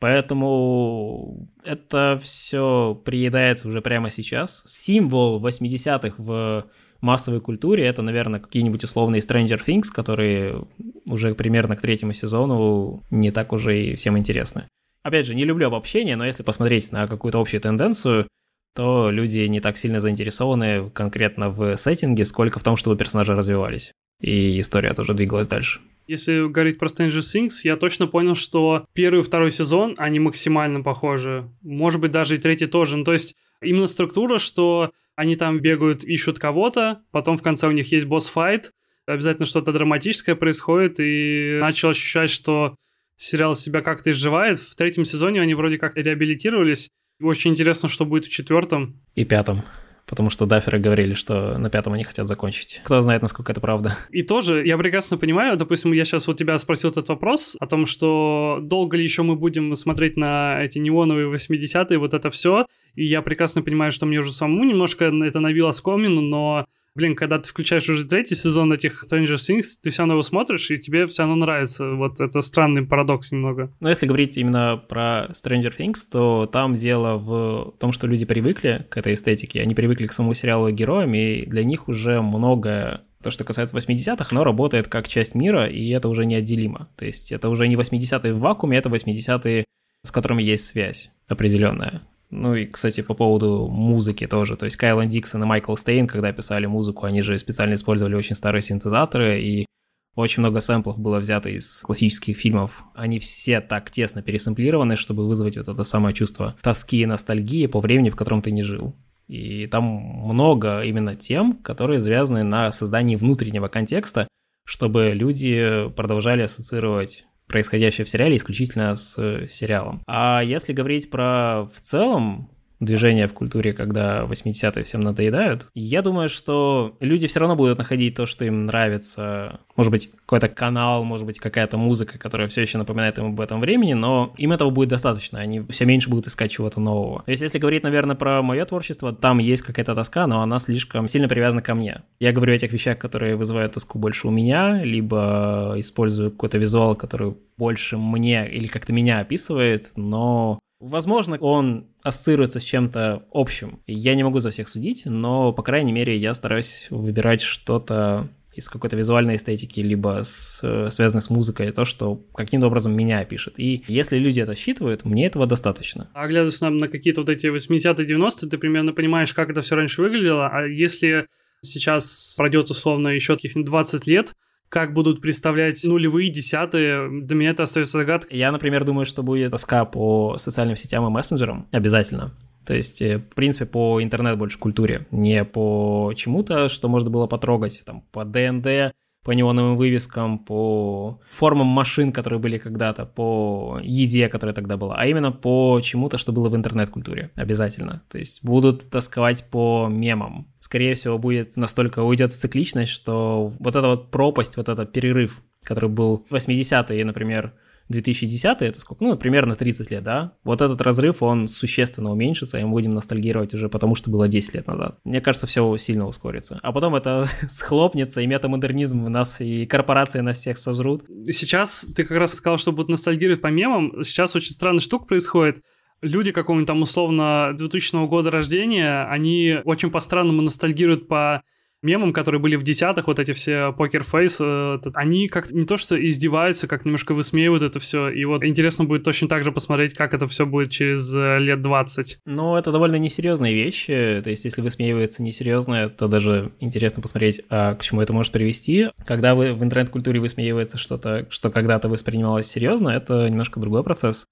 Поэтому это все приедается уже прямо сейчас. Символ 80-х в массовой культуре это, наверное, какие-нибудь условные Stranger Things, которые уже примерно к третьему сезону не так уже и всем интересны. Опять же, не люблю обобщение, но если посмотреть на какую-то общую тенденцию, то люди не так сильно заинтересованы конкретно в сеттинге, сколько в том, чтобы персонажи развивались. И история тоже двигалась дальше. Если говорить про Stranger Things, я точно понял, что первый и второй сезон, они максимально похожи. Может быть, даже и третий тоже. Ну, то есть именно структура, что они там бегают, ищут кого-то, потом в конце у них есть босс-файт, обязательно что-то драматическое происходит, и начал ощущать, что сериал себя как-то изживает. В третьем сезоне они вроде как реабилитировались. Очень интересно, что будет в четвертом. И пятом потому что даферы говорили, что на пятом они хотят закончить. Кто знает, насколько это правда. И тоже я прекрасно понимаю, допустим, я сейчас вот тебя спросил этот вопрос о том, что долго ли еще мы будем смотреть на эти неоновые 80-е, вот это все, и я прекрасно понимаю, что мне уже самому немножко это навило скомину, но блин, когда ты включаешь уже третий сезон этих Stranger Things, ты все равно его смотришь, и тебе все равно нравится. Вот это странный парадокс немного. Но если говорить именно про Stranger Things, то там дело в том, что люди привыкли к этой эстетике, они привыкли к самому сериалу героям, и для них уже многое то, что касается 80-х, оно работает как часть мира, и это уже неотделимо. То есть это уже не 80-е в вакууме, это 80-е, с которыми есть связь определенная. Ну и, кстати, по поводу музыки тоже. То есть Кайлан Диксон и Майкл Стейн, когда писали музыку, они же специально использовали очень старые синтезаторы, и очень много сэмплов было взято из классических фильмов. Они все так тесно пересэмплированы, чтобы вызвать вот это самое чувство тоски и ностальгии по времени, в котором ты не жил. И там много именно тем, которые завязаны на создании внутреннего контекста, чтобы люди продолжали ассоциировать происходящее в сериале исключительно с э, сериалом. А если говорить про в целом движение в культуре, когда 80-е всем надоедают. Я думаю, что люди все равно будут находить то, что им нравится. Может быть, какой-то канал, может быть, какая-то музыка, которая все еще напоминает им об этом времени, но им этого будет достаточно. Они все меньше будут искать чего-то нового. То есть, если говорить, наверное, про мое творчество, там есть какая-то тоска, но она слишком сильно привязана ко мне. Я говорю о тех вещах, которые вызывают тоску больше у меня, либо использую какой-то визуал, который больше мне или как-то меня описывает, но Возможно, он ассоциируется с чем-то общим. Я не могу за всех судить, но, по крайней мере, я стараюсь выбирать что-то из какой-то визуальной эстетики, либо с, связанной с музыкой, то, что каким-то образом меня пишет. И если люди это считывают, мне этого достаточно. А глядя на, на какие-то вот эти 80-е, 90-е, ты примерно понимаешь, как это все раньше выглядело, а если сейчас пройдет условно еще каких-нибудь 20 лет, как будут представлять нулевые, десятые, для меня это остается загадкой. Я, например, думаю, что будет тоска по социальным сетям и мессенджерам обязательно. То есть, э, в принципе, по интернет-больше культуре, не по чему-то, что можно было потрогать, там, по ДНД, по неоновым вывескам, по формам машин, которые были когда-то, по еде, которая тогда была, а именно по чему-то, что было в интернет-культуре, обязательно. То есть будут тосковать по мемам. Скорее всего, будет настолько уйдет в цикличность, что вот эта вот пропасть, вот этот перерыв, который был в 80-е, например, 2010 это сколько? Ну, примерно 30 лет, да? Вот этот разрыв, он существенно уменьшится, и мы будем ностальгировать уже потому, что было 10 лет назад. Мне кажется, все сильно ускорится. А потом это схлопнется, и метамодернизм в нас, и корпорации нас всех сожрут. Сейчас ты как раз сказал, что будут ностальгировать по мемам. Сейчас очень странная штука происходит люди какого-нибудь там условно 2000 года рождения, они очень по-странному ностальгируют по мемам, которые были в десятых, вот эти все покерфейс, э, они как не то что издеваются, как немножко высмеивают это все. И вот интересно будет точно так же посмотреть, как это все будет через э, лет 20. Ну, это довольно несерьезные вещи. То есть, если высмеивается несерьезное, то даже интересно посмотреть, а к чему это может привести. Когда вы в интернет-культуре высмеивается что-то, что когда-то воспринималось серьезно, это немножко другой процесс.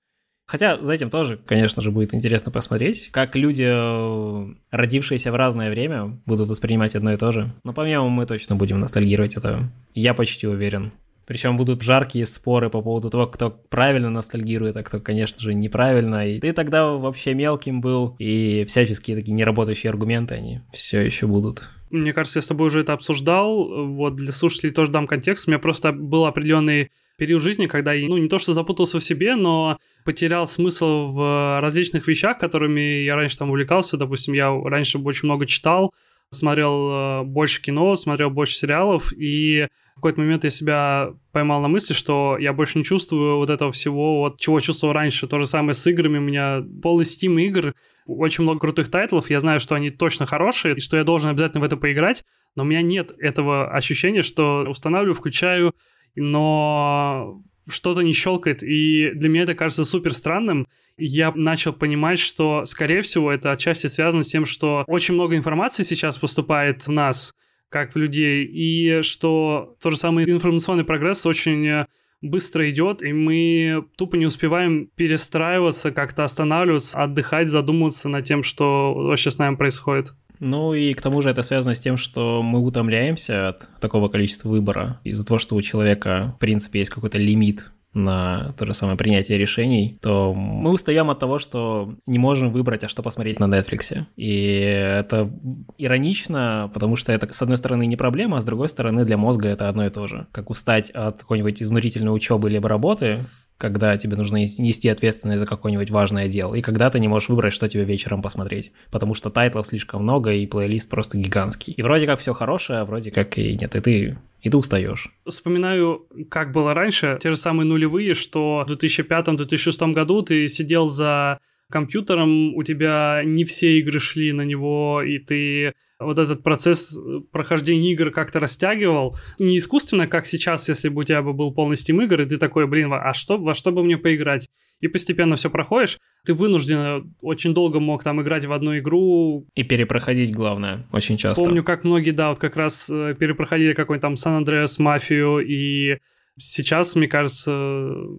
Хотя за этим тоже, конечно же, будет интересно посмотреть, как люди, э, родившиеся в разное время, будут воспринимать одно и то же. Но помимо мы точно будем ностальгировать это. Я почти уверен. Причем будут жаркие споры по поводу того, кто правильно ностальгирует, а кто, конечно же, неправильно. И ты тогда вообще мелким был, и всяческие такие неработающие аргументы, они все еще будут. Мне кажется, я с тобой уже это обсуждал. Вот для слушателей тоже дам контекст. У меня просто был определенный период жизни, когда я, ну, не то что запутался в себе, но потерял смысл в различных вещах, которыми я раньше там увлекался. Допустим, я раньше очень много читал, смотрел э, больше кино, смотрел больше сериалов, и в какой-то момент я себя поймал на мысли, что я больше не чувствую вот этого всего, вот чего чувствовал раньше. То же самое с играми. У меня полный стим игр, очень много крутых тайтлов. Я знаю, что они точно хорошие, и что я должен обязательно в это поиграть, но у меня нет этого ощущения, что устанавливаю, включаю, но что-то не щелкает, и для меня это кажется супер странным. Я начал понимать, что, скорее всего, это отчасти связано с тем, что очень много информации сейчас поступает в нас, как в людей, и что тот же самый информационный прогресс очень быстро идет, и мы тупо не успеваем перестраиваться, как-то останавливаться, отдыхать, задумываться над тем, что вообще с нами происходит. Ну и к тому же это связано с тем, что мы утомляемся от такого количества выбора. Из-за того, что у человека, в принципе, есть какой-то лимит на то же самое принятие решений, то мы устаем от того, что не можем выбрать, а что посмотреть на Netflix. И это иронично, потому что это, с одной стороны, не проблема, а с другой стороны, для мозга это одно и то же. Как устать от какой-нибудь изнурительной учебы либо работы, когда тебе нужно нести ответственность за какое-нибудь важное дело, и когда ты не можешь выбрать, что тебе вечером посмотреть, потому что тайтлов слишком много, и плейлист просто гигантский. И вроде как все хорошее, а вроде как и нет, и ты и ты устаешь. Вспоминаю, как было раньше, те же самые нулевые, что в 2005-2006 году ты сидел за компьютером, у тебя не все игры шли на него, и ты вот этот процесс э, прохождения игр как-то растягивал. Не искусственно, как сейчас, если бы у тебя бы был полный Steam игр, и ты такой, блин, а что, во что бы мне поиграть? И постепенно все проходишь, ты вынужденно очень долго мог там играть в одну игру. И перепроходить, главное, очень часто. Помню, как многие, да, вот как раз э, перепроходили какой-нибудь там San Andreas Мафию и Сейчас, мне кажется,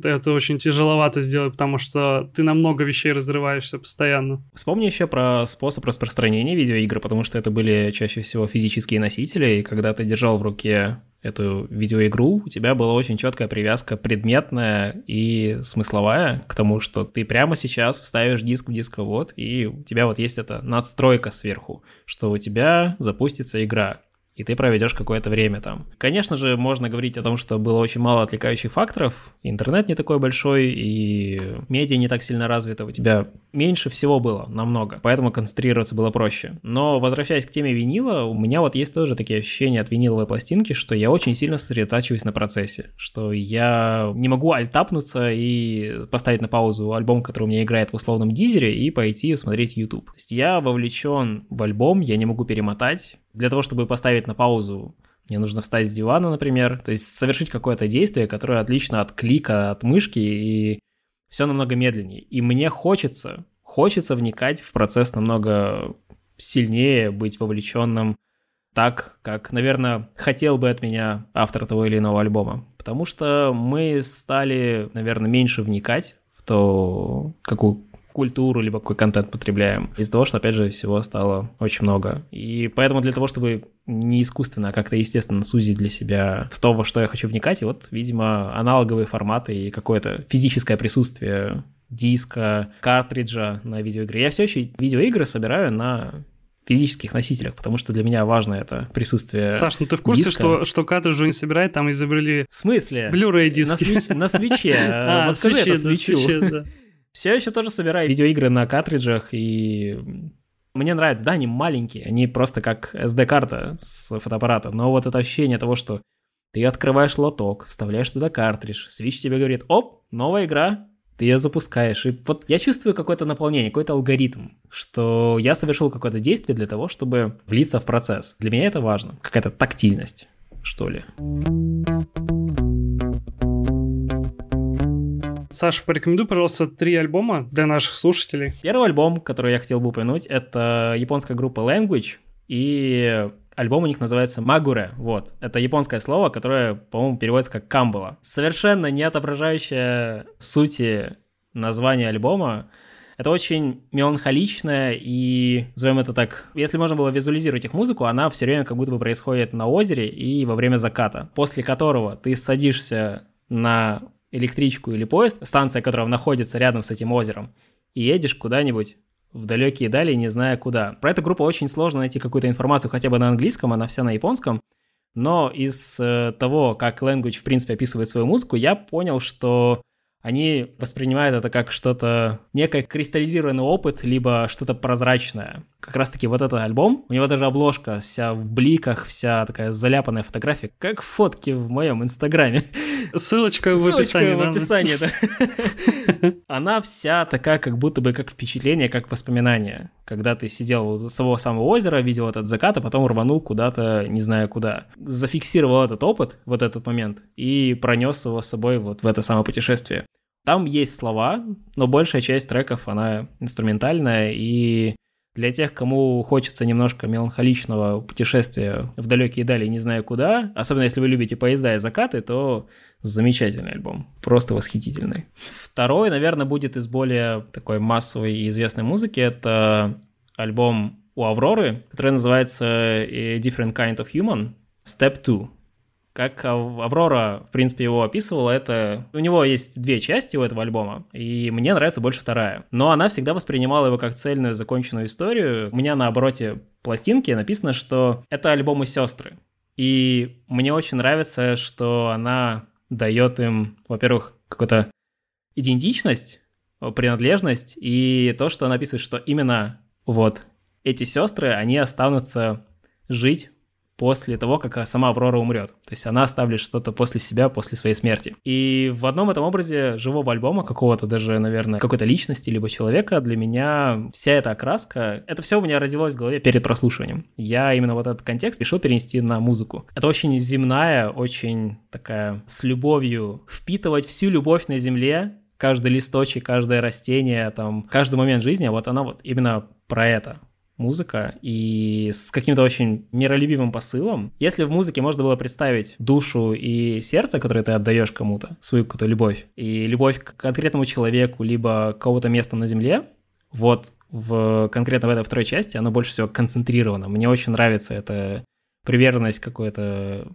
это очень тяжеловато сделать, потому что ты на много вещей разрываешься постоянно. Вспомни еще про способ распространения видеоигр, потому что это были чаще всего физические носители, и когда ты держал в руке эту видеоигру, у тебя была очень четкая привязка предметная и смысловая к тому, что ты прямо сейчас вставишь диск в дисковод, и у тебя вот есть эта надстройка сверху, что у тебя запустится игра и ты проведешь какое-то время там. Конечно же, можно говорить о том, что было очень мало отвлекающих факторов, интернет не такой большой, и медиа не так сильно развита, у тебя меньше всего было, намного, поэтому концентрироваться было проще. Но возвращаясь к теме винила, у меня вот есть тоже такие ощущения от виниловой пластинки, что я очень сильно сосредотачиваюсь на процессе, что я не могу альтапнуться и поставить на паузу альбом, который у меня играет в условном дизере, и пойти смотреть YouTube. То есть я вовлечен в альбом, я не могу перемотать, для того, чтобы поставить на паузу, мне нужно встать с дивана, например, то есть совершить какое-то действие, которое отлично от клика, от мышки, и все намного медленнее. И мне хочется, хочется вникать в процесс намного сильнее, быть вовлеченным так, как, наверное, хотел бы от меня автор того или иного альбома. Потому что мы стали, наверное, меньше вникать в то, какую культуру, либо какой контент потребляем. Из-за того, что, опять же, всего стало очень много. И поэтому для того, чтобы не искусственно, а как-то естественно сузить для себя в то, во что я хочу вникать, и вот, видимо, аналоговые форматы и какое-то физическое присутствие диска, картриджа на видеоигры. Я все еще видеоигры собираю на физических носителях, потому что для меня важно это присутствие Саш, ну ты в курсе, диска. что, что картриджи не собирают, там изобрели... В смысле? Blu-ray диски. На, свич, на свече. А, Подскажи это свечу все еще тоже собираю видеоигры на картриджах, и мне нравится, да, они маленькие, они просто как SD-карта с фотоаппарата, но вот это ощущение того, что ты открываешь лоток, вставляешь туда картридж, свич тебе говорит, оп, новая игра, ты ее запускаешь. И вот я чувствую какое-то наполнение, какой-то алгоритм, что я совершил какое-то действие для того, чтобы влиться в процесс. Для меня это важно, какая-то тактильность, что ли. Саша, порекомендуй, пожалуйста, три альбома для наших слушателей. Первый альбом, который я хотел бы упомянуть, это японская группа Language, и альбом у них называется Магуре, вот. Это японское слово, которое, по-моему, переводится как камбала. Совершенно не отображающее сути название альбома. Это очень меланхоличная и, назовем это так, если можно было визуализировать их музыку, она все время как будто бы происходит на озере и во время заката, после которого ты садишься на электричку или поезд, станция которого находится рядом с этим озером, и едешь куда-нибудь в далекие дали, не зная куда. Про эту группу очень сложно найти какую-то информацию хотя бы на английском, она вся на японском, но из э, того, как Language, в принципе, описывает свою музыку, я понял, что они воспринимают это как что-то, некое кристаллизированный опыт, либо что-то прозрачное. Как раз-таки вот этот альбом, у него даже обложка вся в бликах, вся такая заляпанная фотография, как фотки в моем инстаграме. Ссылочка в Ссылочка описании. в описании, да. Она вся такая, как будто бы как впечатление, как воспоминание. Когда ты сидел у самого самого озера, видел этот закат, а потом рванул куда-то, не знаю куда. Зафиксировал этот опыт, вот этот момент, и пронес его с собой вот в это самое путешествие. Там есть слова, но большая часть треков, она инструментальная, и для тех, кому хочется немножко меланхоличного путешествия в далекие дали, не знаю куда, особенно если вы любите поезда и закаты, то замечательный альбом, просто восхитительный. Второй, наверное, будет из более такой массовой и известной музыки, это альбом у Авроры, который называется Different Kind of Human, Step 2. Как Аврора, в принципе, его описывала, это... У него есть две части у этого альбома, и мне нравится больше вторая. Но она всегда воспринимала его как цельную, законченную историю. У меня на обороте пластинки написано, что это альбомы сестры. И мне очень нравится, что она дает им, во-первых, какую-то идентичность, принадлежность, и то, что она описывает, что именно вот эти сестры, они останутся жить после того, как сама Аврора умрет. То есть она оставит что-то после себя, после своей смерти. И в одном этом образе живого альбома, какого-то даже, наверное, какой-то личности, либо человека, для меня вся эта окраска, это все у меня родилось в голове перед прослушиванием. Я именно вот этот контекст решил перенести на музыку. Это очень земная, очень такая с любовью впитывать всю любовь на земле, каждый листочек, каждое растение, там, каждый момент жизни, вот она вот именно про это музыка и с каким-то очень миролюбивым посылом. Если в музыке можно было представить душу и сердце, которое ты отдаешь кому-то, свою какую-то любовь, и любовь к конкретному человеку, либо к кого-то месту на земле, вот в конкретно в этой второй части оно больше всего концентрировано. Мне очень нравится эта приверженность какой-то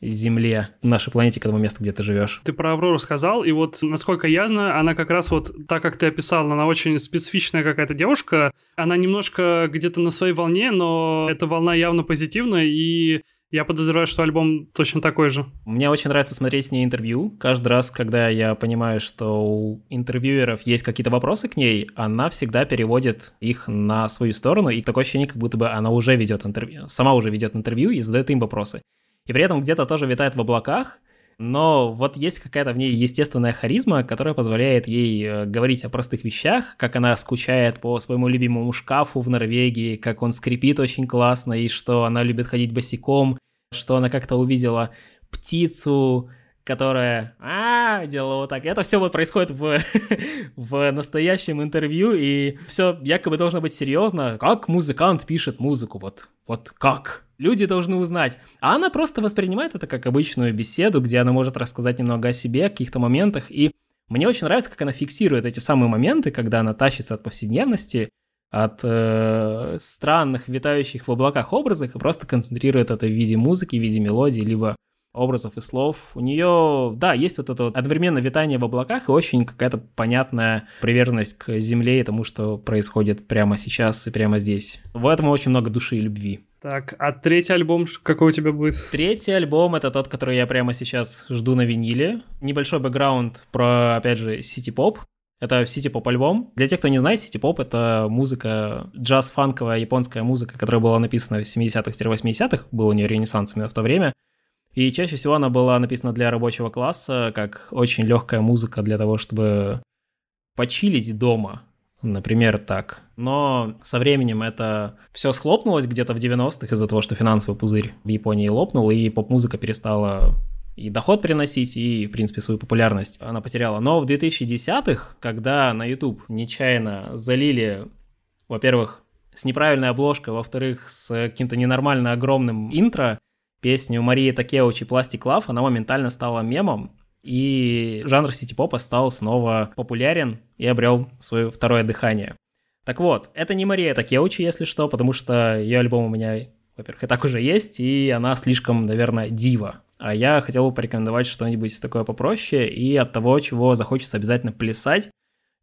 Земле, нашей планете, к этому месту, где ты живешь. Ты про Аврору сказал, и вот, насколько я знаю, она как раз вот, так как ты описал, она очень специфичная какая-то девушка, она немножко где-то на своей волне, но эта волна явно позитивная, и я подозреваю, что альбом точно такой же. Мне очень нравится смотреть с ней интервью. Каждый раз, когда я понимаю, что у интервьюеров есть какие-то вопросы к ней, она всегда переводит их на свою сторону, и такое ощущение, как будто бы она уже ведет интервью, сама уже ведет интервью и задает им вопросы и при этом где-то тоже витает в облаках, но вот есть какая-то в ней естественная харизма, которая позволяет ей э, говорить о простых вещах, как она скучает по своему любимому шкафу в Норвегии, как он скрипит очень классно, и что она любит ходить босиком, что она как-то увидела птицу, которая а делала вот так. Это все вот происходит в, в настоящем интервью, и все якобы должно быть серьезно. Как музыкант пишет музыку, вот, вот как? Люди должны узнать. А она просто воспринимает это как обычную беседу, где она может рассказать немного о себе, о каких-то моментах. И мне очень нравится, как она фиксирует эти самые моменты, когда она тащится от повседневности, от э, странных, витающих в облаках образов и просто концентрирует это в виде музыки, в виде мелодии, либо образов и слов. У нее, да, есть вот это вот одновременно витание в облаках и очень какая-то понятная приверженность к земле и тому, что происходит прямо сейчас и прямо здесь. В этом очень много души и любви. Так, а третий альбом какой у тебя будет? Третий альбом — это тот, который я прямо сейчас жду на виниле. Небольшой бэкграунд про, опять же, сити-поп. Это сити-поп альбом. Для тех, кто не знает, сити-поп — это музыка, джаз-фанковая японская музыка, которая была написана в 70-х-80-х, был у нее ренессанс именно в то время. И чаще всего она была написана для рабочего класса, как очень легкая музыка для того, чтобы почилить дома, например, так. Но со временем это все схлопнулось где-то в 90-х из-за того, что финансовый пузырь в Японии лопнул, и поп-музыка перестала и доход приносить, и, в принципе, свою популярность она потеряла. Но в 2010-х, когда на YouTube нечаянно залили, во-первых, с неправильной обложкой, во-вторых, с каким-то ненормально огромным интро, песню Марии Такеучи «Пластик Лав», она моментально стала мемом, и жанр сити-попа стал снова популярен и обрел свое второе дыхание. Так вот, это не Мария Такеучи, если что, потому что ее альбом у меня, во-первых, и так уже есть, и она слишком, наверное, дива. А я хотел бы порекомендовать что-нибудь такое попроще и от того, чего захочется обязательно плясать,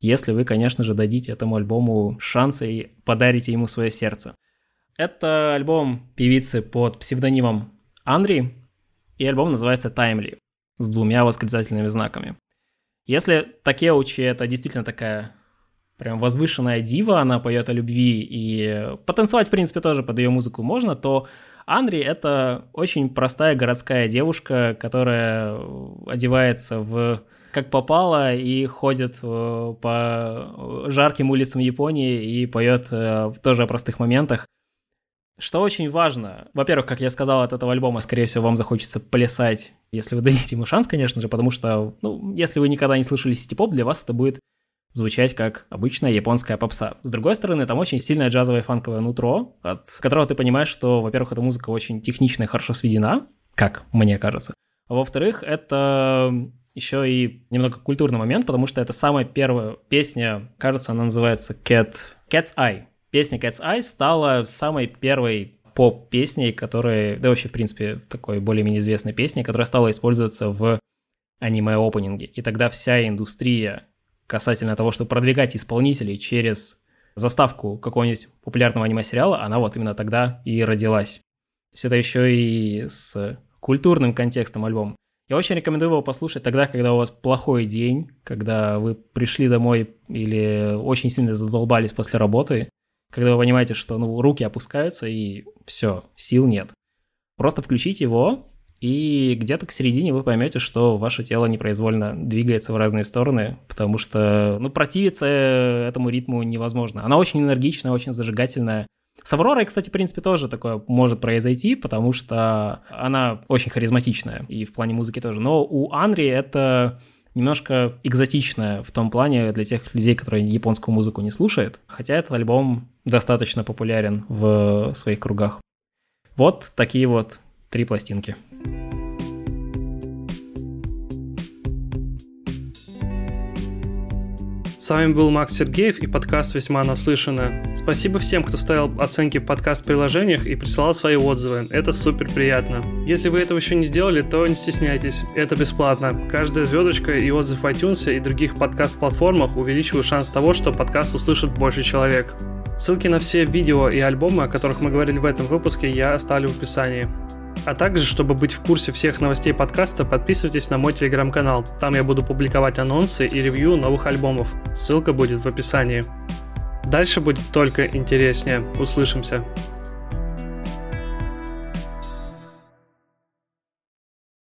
если вы, конечно же, дадите этому альбому шанс и подарите ему свое сердце. Это альбом певицы под псевдонимом Анри, и альбом называется Timely с двумя восклицательными знаками. Если Такеучи это действительно такая прям возвышенная дива, она поет о любви, и потанцевать, в принципе, тоже под ее музыку можно, то Анри — это очень простая городская девушка, которая одевается в как попало и ходит э, по жарким улицам Японии и поет э, тоже о простых моментах. Что очень важно, во-первых, как я сказал, от этого альбома, скорее всего, вам захочется плясать, если вы дадите ему шанс, конечно же, потому что, ну, если вы никогда не слышали сити-поп, для вас это будет звучать как обычная японская попса. С другой стороны, там очень сильное джазовое фанковое нутро, от которого ты понимаешь, что, во-первых, эта музыка очень технично и хорошо сведена, как мне кажется, а во-вторых, это еще и немного культурный момент, потому что это самая первая песня, кажется, она называется Cat, Cat's Eye, Песня Cat's Eye стала самой первой поп-песней, которая, да вообще, в принципе, такой более-менее известной песней, которая стала использоваться в аниме-опенинге. И тогда вся индустрия касательно того, чтобы продвигать исполнителей через заставку какого-нибудь популярного аниме-сериала, она вот именно тогда и родилась. Есть это еще и с культурным контекстом альбом. Я очень рекомендую его послушать тогда, когда у вас плохой день, когда вы пришли домой или очень сильно задолбались после работы, когда вы понимаете, что ну, руки опускаются и все, сил нет. Просто включите его, и где-то к середине вы поймете, что ваше тело непроизвольно двигается в разные стороны, потому что, ну, противиться этому ритму невозможно. Она очень энергичная, очень зажигательная. С Авророй, кстати, в принципе, тоже такое может произойти, потому что она очень харизматичная, и в плане музыки тоже. Но у Анри это немножко экзотичная в том плане для тех людей, которые японскую музыку не слушают, хотя этот альбом достаточно популярен в своих кругах. Вот такие вот три пластинки. С вами был Макс Сергеев и подкаст «Весьма наслышано». Спасибо всем, кто ставил оценки в подкаст-приложениях и присылал свои отзывы. Это супер приятно. Если вы этого еще не сделали, то не стесняйтесь. Это бесплатно. Каждая звездочка и отзыв в iTunes и других подкаст-платформах увеличивают шанс того, что подкаст услышит больше человек. Ссылки на все видео и альбомы, о которых мы говорили в этом выпуске, я оставлю в описании. А также, чтобы быть в курсе всех новостей подкаста, подписывайтесь на мой телеграм-канал. Там я буду публиковать анонсы и ревью новых альбомов. Ссылка будет в описании. Дальше будет только интереснее. Услышимся.